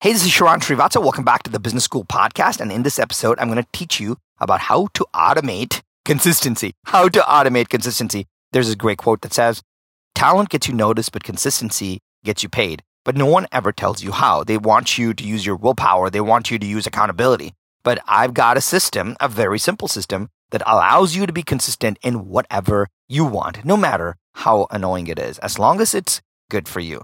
Hey, this is Sharran Srivatsaa. Welcome back to the Business School podcast. And in this episode, I'm going to teach you about how to automate consistency. How to automate consistency. There's this great quote that says, Talent gets you noticed, but consistency gets you paid. But no one ever tells you how. They want you to use your willpower, they want you to use accountability. But I've got a system, a very simple system, that allows you to be consistent in whatever you want, no matter how annoying it is, as long as it's good for you.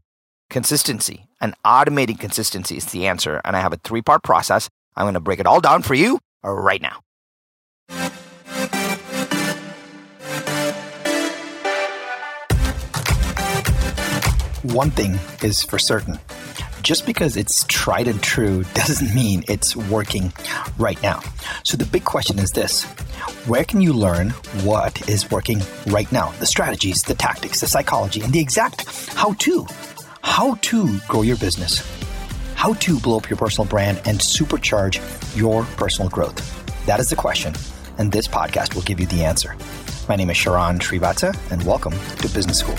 Consistency and automating consistency is the answer. And I have a three part process. I'm going to break it all down for you right now. One thing is for certain just because it's tried and true doesn't mean it's working right now. So the big question is this where can you learn what is working right now? The strategies, the tactics, the psychology, and the exact how to. How to grow your business, how to blow up your personal brand and supercharge your personal growth. That is the question, and this podcast will give you the answer. My name is Sharran Srivatsaa, and welcome to Business School.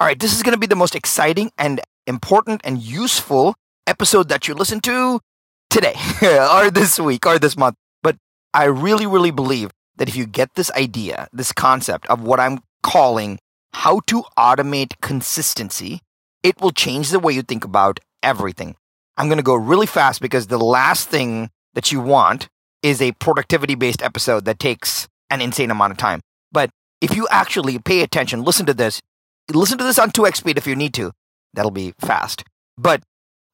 All right, this is going to be the most exciting and important and useful episode that you listen to today or this week or this month. But I really, really believe that if you get this idea, this concept of what I'm calling how to automate consistency, it will change the way you think about everything. I'm going to go really fast because the last thing that you want is a productivity based episode that takes an insane amount of time. But if you actually pay attention, listen to this, listen to this on 2x speed if you need to. That'll be fast. But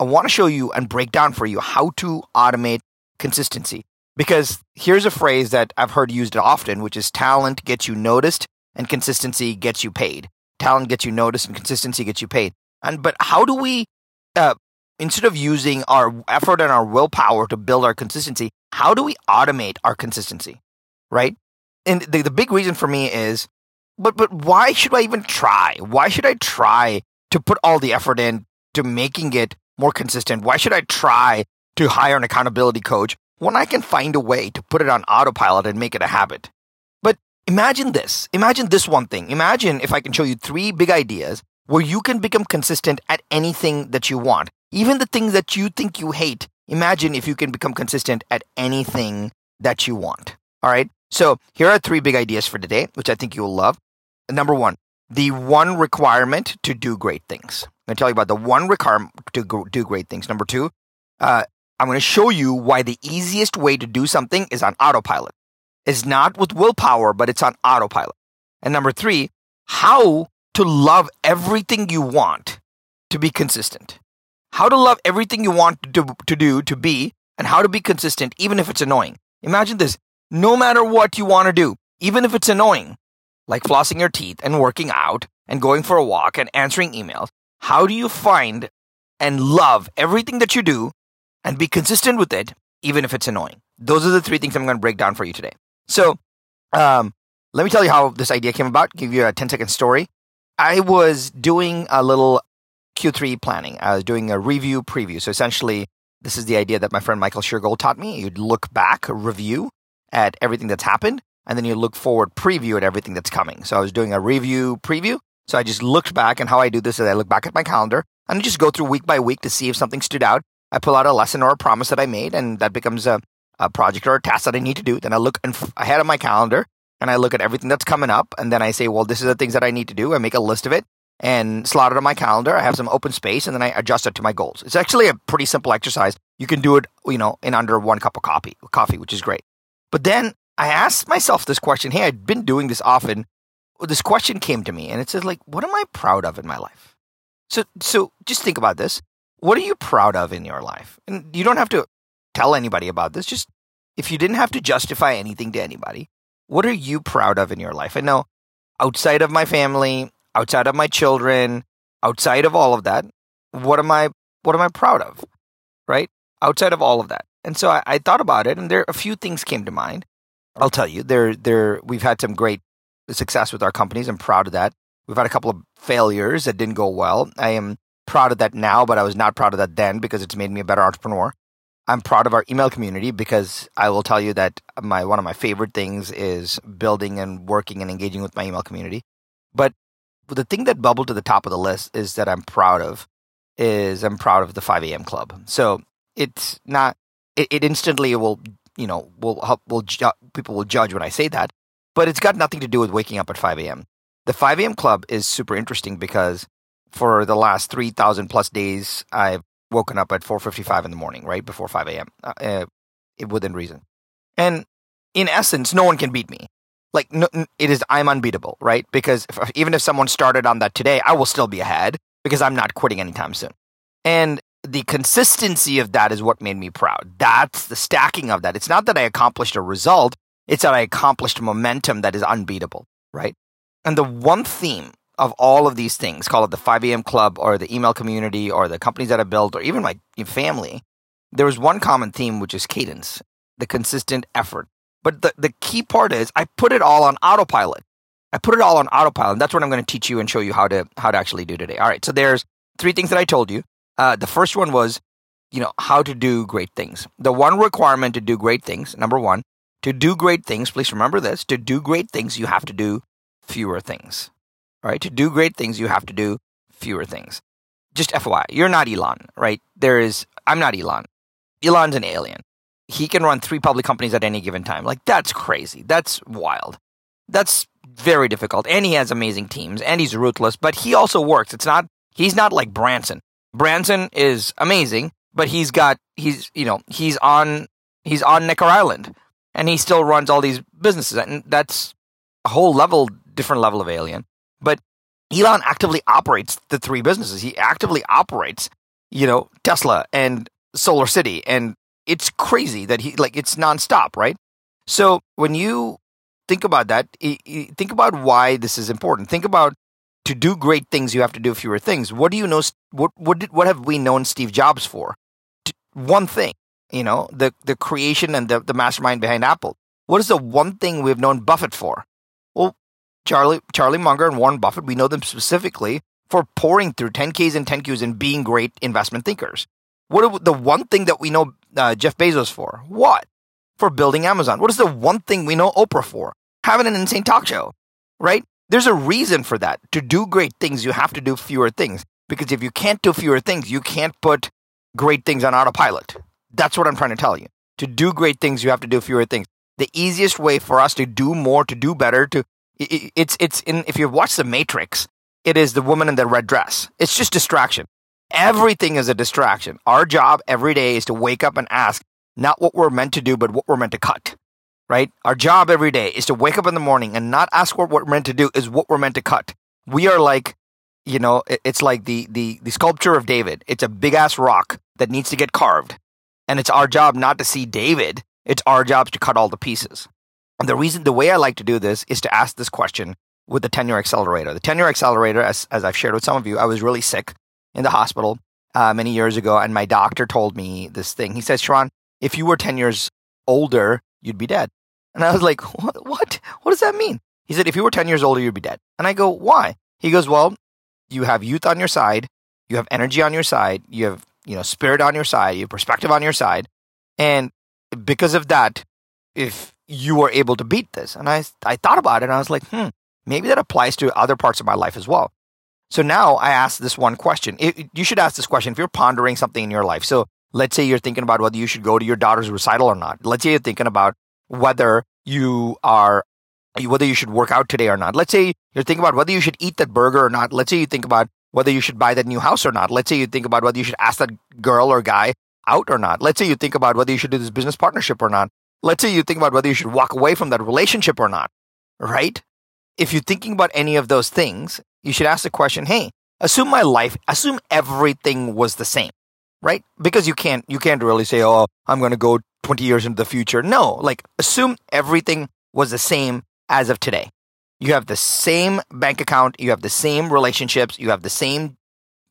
I want to show you and break down for you how to automate consistency. Because here's a phrase that I've heard used often, which is talent gets you noticed and consistency gets you paid. Talent gets you noticed and consistency gets you paid. And but how do we uh, instead of using our effort and our willpower to build our consistency, how do we automate our consistency? Right? And the, the big reason for me is but but why should I even try? Why should I try to put all the effort in to making it more consistent? Why should I try to hire an accountability coach when I can find a way to put it on autopilot and make it a habit? But imagine this. Imagine this one thing. Imagine if I can show you three big ideas where you can become consistent at anything that you want, even the things that you think you hate. Imagine if you can become consistent at anything that you want. All right. So here are three big ideas for today, which I think you'll love. Number one, the one requirement to do great things. I'm going to tell you about the one requirement to go, do great things. Number two, uh, I'm going to show you why the easiest way to do something is on autopilot. It's not with willpower, but it's on autopilot. And number three, how to love everything you want to be consistent. How to love everything you want to, to do to be, and how to be consistent even if it's annoying. Imagine this no matter what you want to do, even if it's annoying, like flossing your teeth and working out and going for a walk and answering emails, how do you find and love everything that you do and be consistent with it, even if it's annoying? Those are the three things I'm going to break down for you today. So, um, let me tell you how this idea came about, give you a 10 second story. I was doing a little Q3 planning. I was doing a review preview. So essentially, this is the idea that my friend Michael Shergold taught me. You'd look back, review at everything that's happened, and then you look forward, preview at everything that's coming. So I was doing a review preview. So I just looked back, and how I do this is I look back at my calendar and I just go through week by week to see if something stood out. I pull out a lesson or a promise that I made, and that becomes a, a project or a task that I need to do. Then I look ahead of my calendar and I look at everything that's coming up, and then I say, well, this is the things that I need to do. I make a list of it and slot it on my calendar. I have some open space, and then I adjust it to my goals. It's actually a pretty simple exercise. You can do it, you know, in under one cup of coffee, coffee, which is great. But then I asked myself this question. Hey, I'd been doing this often. This question came to me, and it says, like, what am I proud of in my life? So, so just think about this. What are you proud of in your life? And you don't have to tell anybody about this. Just if you didn't have to justify anything to anybody, what are you proud of in your life? I know outside of my family, outside of my children, outside of all of that, what am I? What am I proud of? Right? Outside of all of that. And so I, I thought about it, and there a few things came to mind. I'll tell you, there, there, we've had some great success with our companies. I'm proud of that. We've had a couple of failures that didn't go well. I am proud of that now, but I was not proud of that then because it's made me a better entrepreneur. I'm proud of our email community because I will tell you that my one of my favorite things is building and working and engaging with my email community. But the thing that bubbled to the top of the list is that I'm proud of is I'm proud of the 5 a.m. club. So it's not it, it instantly will you know will help will ju- people will judge when I say that, but it's got nothing to do with waking up at 5 a.m. The 5 a.m. club is super interesting because for the last 3,000 plus days, I've woken up at 4.55 in the morning, right before 5 a.m., uh, uh, within reason. And in essence, no one can beat me. Like, no, it is, I'm unbeatable, right? Because if, even if someone started on that today, I will still be ahead because I'm not quitting anytime soon. And the consistency of that is what made me proud. That's the stacking of that. It's not that I accomplished a result, it's that I accomplished momentum that is unbeatable, right? And the one theme of all of these things, call it the 5 a.m. club or the email community or the companies that I built or even my family, there was one common theme, which is cadence, the consistent effort. But the, the key part is I put it all on autopilot. I put it all on autopilot. And that's what I'm going to teach you and show you how to how to actually do today. All right. So there's three things that I told you. Uh, the first one was, you know, how to do great things. The one requirement to do great things, number one, to do great things, please remember this, to do great things, you have to do fewer things. All right. To do great things, you have to do fewer things. Just FYI, you're not Elon, right? There is, I'm not Elon. Elon's an alien. He can run three public companies at any given time. Like, that's crazy. That's wild. That's very difficult. And he has amazing teams and he's ruthless, but he also works. It's not, he's not like Branson. Branson is amazing, but he's got, he's, you know, he's on, he's on Necker Island and he still runs all these businesses. And that's a whole level, different level of alien. But Elon actively operates the three businesses. He actively operates, you know, Tesla and Solar City. And it's crazy that he, like, it's nonstop, right? So when you think about that, think about why this is important. Think about to do great things, you have to do fewer things. What do you know? What, what, did, what have we known Steve Jobs for? One thing, you know, the, the creation and the, the mastermind behind Apple. What is the one thing we've known Buffett for? Well, Charlie Charlie Munger and Warren Buffett, we know them specifically for pouring through 10Ks and 10Qs and being great investment thinkers. What are the one thing that we know uh, Jeff Bezos for? What? For building Amazon. What is the one thing we know Oprah for? Having an insane talk show, right? There's a reason for that. To do great things, you have to do fewer things. Because if you can't do fewer things, you can't put great things on autopilot. That's what I'm trying to tell you. To do great things, you have to do fewer things. The easiest way for us to do more, to do better, to it's it's in if you've watched The Matrix, it is the woman in the red dress. It's just distraction. Everything is a distraction. Our job every day is to wake up and ask not what we're meant to do, but what we're meant to cut. Right? Our job every day is to wake up in the morning and not ask what we're meant to do, is what we're meant to cut. We are like, you know, it's like the the the sculpture of David. It's a big ass rock that needs to get carved, and it's our job not to see David. It's our job to cut all the pieces. And the reason, the way I like to do this is to ask this question with the 10 year accelerator. The 10 year accelerator, as, as I've shared with some of you, I was really sick in the hospital uh, many years ago, and my doctor told me this thing. He says, Sharran, if you were 10 years older, you'd be dead. And I was like, what? What, what does that mean? He said, if you were 10 years older, you'd be dead. And I go, why? He goes, well, you have youth on your side, you have energy on your side, you have, you know, spirit on your side, you have perspective on your side. And because of that, if you were able to beat this. And I, I thought about it and I was like, hmm, maybe that applies to other parts of my life as well. So now I ask this one question. It, you should ask this question if you're pondering something in your life. So let's say you're thinking about whether you should go to your daughter's recital or not. Let's say you're thinking about whether you are whether you should work out today or not. Let's say you're thinking about whether you should eat that burger or not. Let's say you think about whether you should buy that new house or not. Let's say you think about whether you should ask that girl or guy out or not. Let's say you think about whether you should do this business partnership or not let's say you think about whether you should walk away from that relationship or not, right? If you're thinking about any of those things, you should ask the question, hey, assume my life, assume everything was the same, right? Because you can't, you can't really say, oh, I'm going to go 20 years into the future. No, like assume everything was the same as of today. You have the same bank account, you have the same relationships, you have the same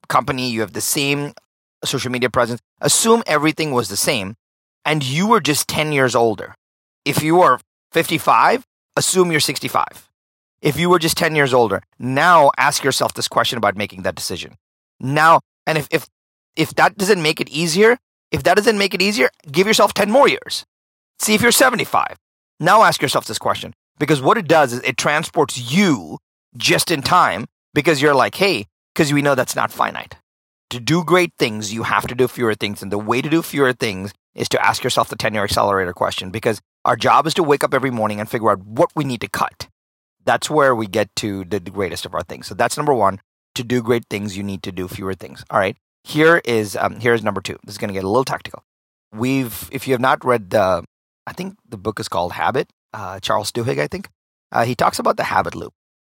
company, you have the same social media presence. Assume everything was the same and you were just 10 years older. If you are 55, assume you're 65. If you were just 10 years older, now ask yourself this question about making that decision. Now, and if, if, if that doesn't make it easier, If that doesn't make it easier, give yourself 10 more years. See if you're 75. Now ask yourself this question because what it does is it transports you just in time because you're like, hey, because we know that's not finite. To do great things, you have to do fewer things. And the way to do fewer things is to ask yourself the 10 year accelerator question because our job is to wake up every morning and figure out what we need to cut. That's where we get to the greatest of our things. So that's number one. To do great things, you need to do fewer things. All right. Here is um, here's number two. This is going to get a little tactical. We've, if you have not read the, I think the book is called Habit. Uh, Charles Duhigg, I think. Uh, he talks about the habit loop,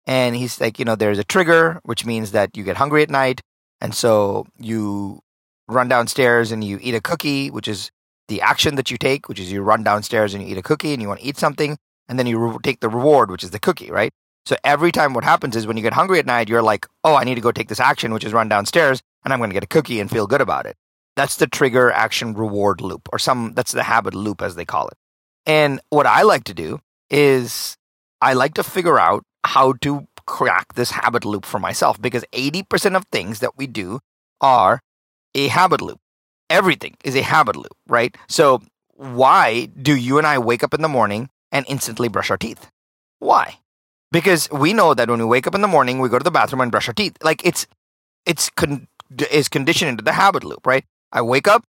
and he's like, you know, there's a trigger, which means that you get hungry at night, and so you run downstairs and you eat a cookie, which is the action that you take, which is you run downstairs and you eat a cookie and you want to eat something, and then you re- take the reward, which is the cookie, right? So every time what happens is when you get hungry at night, you're like, oh, I need to go take this action, which is run downstairs, and I'm going to get a cookie and feel good about it. That's the trigger action reward loop, or some, that's the habit loop, as they call it. And what I like to do is I like to figure out how to crack this habit loop for myself because 80% of things that we do are a habit loop. Everything is a habit loop, right? So, why do you and I wake up in the morning and instantly brush our teeth? Why? Because we know that when we wake up in the morning, we go to the bathroom and brush our teeth. Like it's it's con- is conditioned into the habit loop, right? I wake up,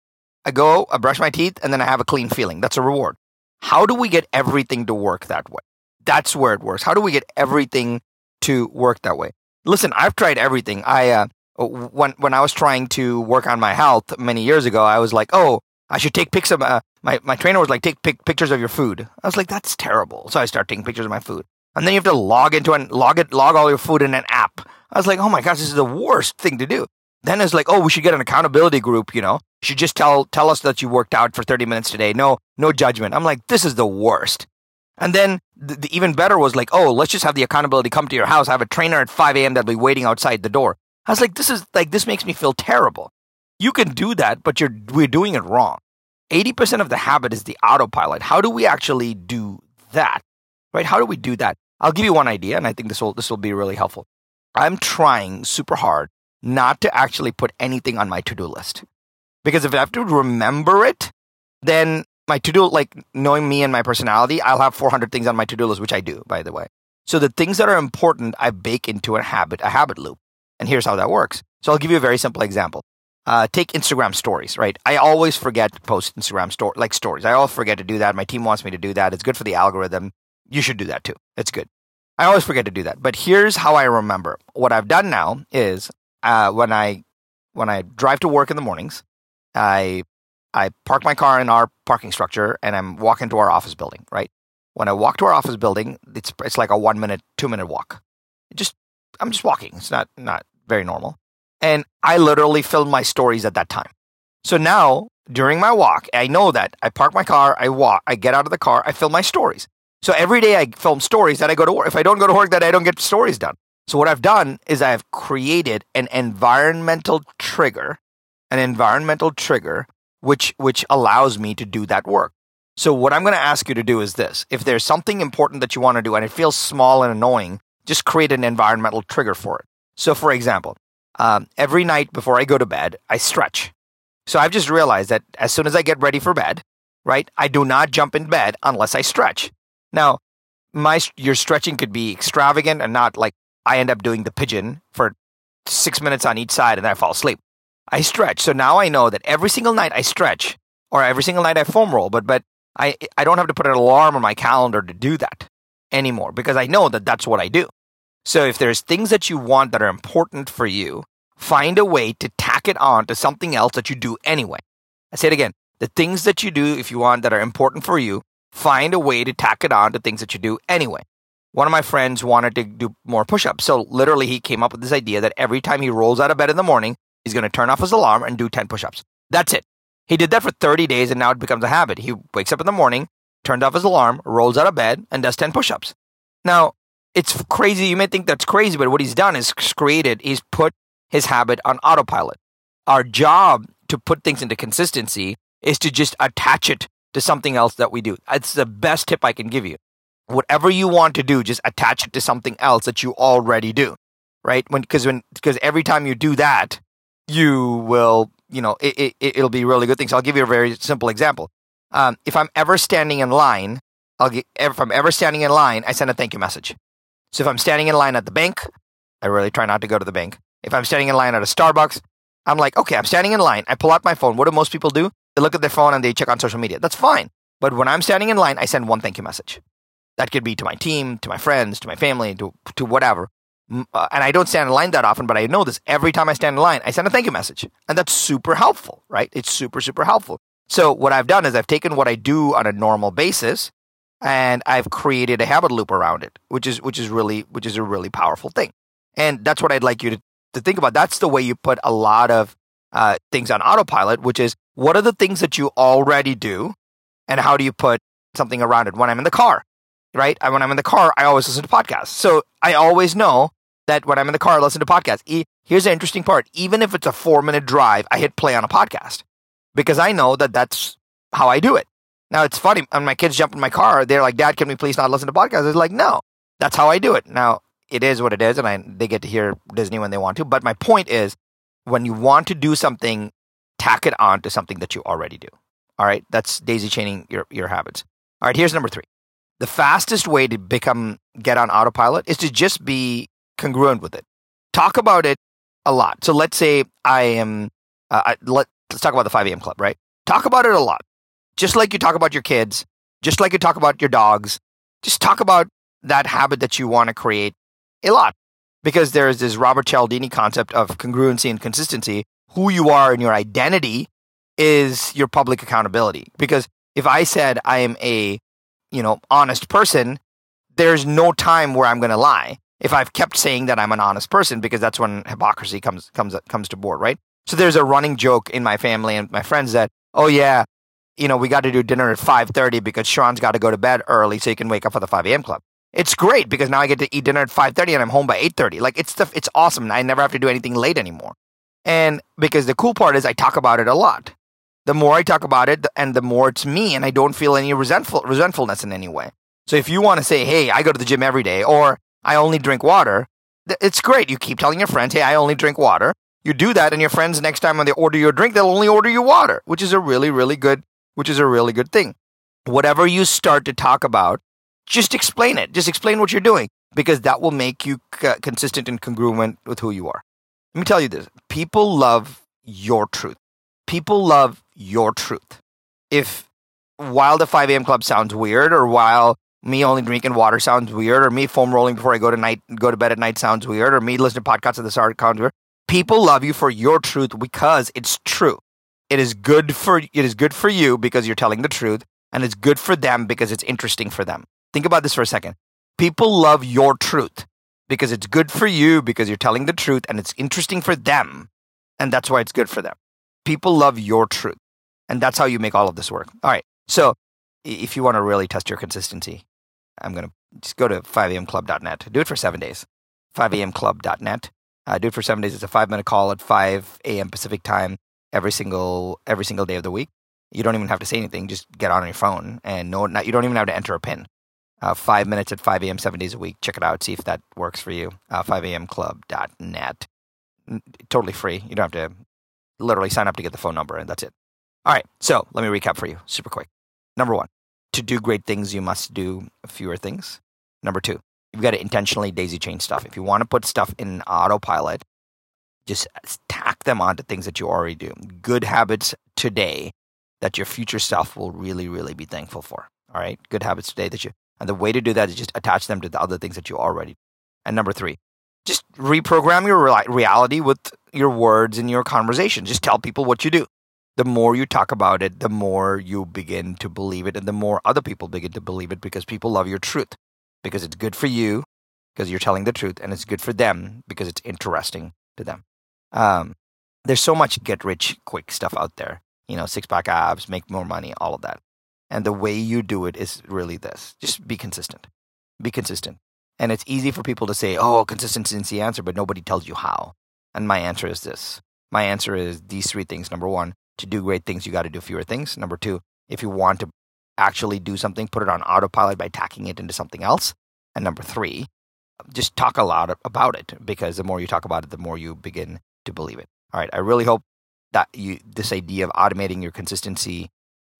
I go, I brush my teeth, and then I have a clean feeling. That's a reward. How do we get everything to work that way? That's where it works. How do we get everything to work that way? Listen, I've tried everything. I uh, when when I was trying to work on my health many years ago, I was like, oh, I should take pics of uh, my my trainer was like, take pic- pictures of your food. I was like, that's terrible. So I started taking pictures of my food, and then you have to log into and log it, log all your food in an app. I was like, oh my gosh, this is the worst thing to do. Then it's like, oh, we should get an accountability group. You know, you should just tell tell us that you worked out for 30 minutes today. No, no judgment. I'm like, this is the worst. And then the, the even better was like, oh, let's just have the accountability come to your house. Have a trainer at 5 a.m. that'll be waiting outside the door. I was like, this is like this makes me feel terrible. You can do that, but you're we're doing it wrong. 80% of the habit is the autopilot. How do we actually do that? Right? How do we do that? I'll give you one idea, and I think this will this will be really helpful. I'm trying super hard not to actually put anything on my to-do list. Because if I have to remember it, then my to-do, like knowing me and my personality, I'll have 400 things on my to-do list, which I do, by the way. So the things that are important, I bake into a habit, a habit loop. And here's how that works. So I'll give you a very simple example. Uh, take Instagram stories, right? I always forget to post Instagram story, like stories. I always forget to do that. My team wants me to do that. It's good for the algorithm. You should do that too. It's good. I always forget to do that. But here's how I remember. What I've done now is uh, when I when I drive to work in the mornings, I I park my car in our parking structure and I'm walking to our office building, right? When I walk to our office building, it's it's like a one minute, two minute walk. Just I'm just walking. It's not not very normal. And I literally film my stories at that time. So now during my walk, I know that I park my car, I walk, I get out of the car, I film my stories. So every day I film stories that I go to work. If I don't go to work, that I don't get stories done. So what I've done is I've created an environmental trigger, an environmental trigger which which allows me to do that work. So what I'm going to ask you to do is this. If there's something important that you want to do and it feels small and annoying, just create an environmental trigger for it. So for example, um, every night before I go to bed, I stretch. So I've just realized that as soon as I get ready for bed, right, I do not jump in bed unless I stretch. Now, my your stretching could be extravagant and not like I end up doing the pigeon for six minutes on each side and then I fall asleep. I stretch. So now I know that every single night I stretch or every single night I foam roll, but, but I, I don't have to put an alarm on my calendar to do that anymore because I know that that's what I do. So if there's things that you want that are important for you, find a way to tack it on to something else that you do anyway. I say it again. The things that you do, if you want, that are important for you, find a way to tack it on to things that you do anyway one of my friends wanted to do more push ups. So literally, he came up with this idea that every time he rolls out of bed in the morning, he's going to turn off his alarm and do 10 push ups. That's it. He did that for 30 days and now it becomes a habit. He wakes up in the morning, turns off his alarm, rolls out of bed, and does 10 push ups. Now, it's crazy. You may think that's crazy, but what he's done is created, he's put his habit on autopilot. Our job to put things into consistency is to just attach it to something else that we do. It's the best tip I can give you whatever you want to do, just attach it to something else that you already do, right? When because when because every time you do that, you will you know, it, it, it'll be really good things. So I'll give you a very simple example. Um, if I'm ever standing in line, I'll get, if I'm ever standing in line, I send a thank you message. So if I'm standing in line at the bank, I really try not to go to the bank. If I'm standing in line at a Starbucks, I'm like, okay, I'm standing in line. I pull out my phone. What do most people do? They look at their phone and they check on social media. That's fine. But when I'm standing in line, I send one thank you message. That could be to my team, to my friends, to my family, to, to whatever. Uh, and I don't stand in line that often, but I know this. Every time I stand in line, I send a thank you message. And that's super helpful, right? It's super, super helpful. So what I've done is I've taken what I do on a normal basis and I've created a habit loop around it, which is which is really which is a really powerful thing. And that's what I'd like you to, to think about. That's the way you put a lot of uh, things on autopilot, which is what are the things that you already do and how do you put something around it? When I'm in the car, right? I, when I'm in the car, I always listen to podcasts. So I always know that when I'm in the car, I listen to podcasts. E- Here's the interesting part. Even if it's a four minute drive, I hit play on a podcast because I know that that's how I do it. Now it's funny when my kids jump in my car, they're like, "Dad, can we please not listen to podcasts?" It's like, no, that's how I do it. Now it is what it is, and I, they get to hear Disney when they want to. But my point is, when you want to do something, tack it on to something that you already do. All right, that's daisy chaining your your habits. All right, here's number three. The fastest way to become get on autopilot is to just be congruent with it. Talk about it a lot. So let's say I am. Uh, I, let, let's talk about the 5 a.m. club, right? Talk about it a lot just like you talk about your kids, just like you talk about your dogs, just talk about that habit that you want to create a lot. Because there's this Robert Cialdini concept of congruency and consistency. Who you are and your identity is your public accountability. Because if I said I am a, you know, honest person, there's no time where I'm going to lie. If I've kept saying that I'm an honest person, because that's when hypocrisy comes comes comes to board, right? So there's a running joke in my family and my friends that, oh yeah, you know, we got to do dinner at 5.30 because Sean's got to go to bed early so he can wake up for the 5 a.m. club. It's great because now I get to eat dinner at 5.30 and I'm home by 8.30. Like, it's, the, it's awesome. I never have to do anything late anymore. And because the cool part is I talk about it a lot. The more I talk about it and the more it's me and I don't feel any resentful, resentfulness in any way. So if you want to say, hey, I go to the gym every day or I only drink water, it's great. You keep telling your friends, hey, I only drink water. You do that, and your friends, next time when they order you a drink, they'll only order you water, which is a really, really good which is a really good thing. Whatever you start to talk about, just explain it. Just explain what you're doing because that will make you c- consistent and congruent with who you are. Let me tell you this people love your truth. People love your truth. If while the 5 a.m. club sounds weird, or while me only drinking water sounds weird, or me foam rolling before I go to night go to bed at night sounds weird, or me listening to podcasts at the start sounds weird, people love you for your truth because it's true. It is good for it is good for you because you're telling the truth, and it's good for them because it's interesting for them. Think about this for a second. People love your truth because it's good for you because you're telling the truth and it's interesting for them, and that's why it's good for them. People love your truth, and that's how you make all of this work. All right. So, if you want to really test your consistency, I'm going to just go to 5amclub.net. Do it for seven days. 5amclub.net. Uh, do it for seven days. It's a five minute call at 5 a.m. Pacific time every single every single day of the week. You don't even have to say anything; just get on your phone and no, not, you don't even have to enter a pin. Uh, five minutes at 5 a.m. seven days a week. Check it out. See if that works for you. Uh, 5amclub.net. Totally free. You don't have to literally sign up to get the phone number, and that's it. All right. So let me recap for you super quick. Number one, to do great things, you must do fewer things. Number two, you've got to intentionally daisy chain stuff. If you want to put stuff in autopilot, just tack them onto things that you already do. Good habits today that your future self will really, really be thankful for. All right. Good habits today that you, and the way to do that is just attach them to the other things that you already. Do. And number three, just reprogram your reality with your words and your conversation. Just tell people what you do. The more you talk about it, the more you begin to believe it, and the more other people begin to believe it because people love your truth. Because it's good for you, because you're telling the truth, and it's good for them because it's interesting to them. Um, there's so much get rich quick stuff out there. You know, six pack abs, make more money, all of that. And the way you do it is really this just be consistent. Be consistent. And it's easy for people to say, oh, consistency is the answer, but nobody tells you how. And my answer is this my answer is these three things. Number one, to do great things, you got to do fewer things. Number two, if you want to actually do something, put it on autopilot by tacking it into something else. And number three, just talk a lot about it because the more you talk about it, the more you begin to believe it. All right. I really hope that you this idea of automating your consistency,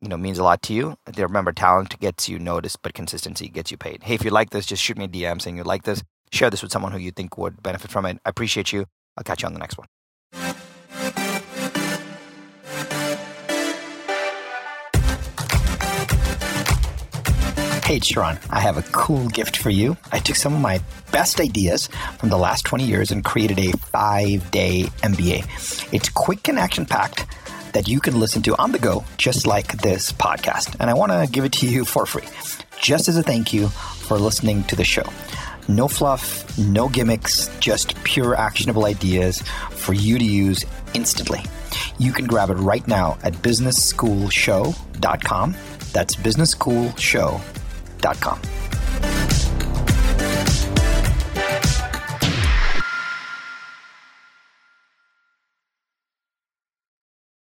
you know, means a lot to you. Remember, talent gets you noticed, but consistency gets you paid. Hey, if you like this, just shoot me a DM saying you like this. Share this with someone who you think would benefit from it. I appreciate you. I'll catch you on the next one. Hey, Sharran, I have a cool gift for you. I took some of my best ideas from the last 20 years and created a five day MBA. It's quick and action packed that you can listen to on the go, just like this podcast. And I want to give it to you for free, just as a thank you for listening to the show. No fluff, no gimmicks, just pure actionable ideas for you to use instantly. You can grab it right now at businessschoolshow.com. That's businessschoolshow.com dot com.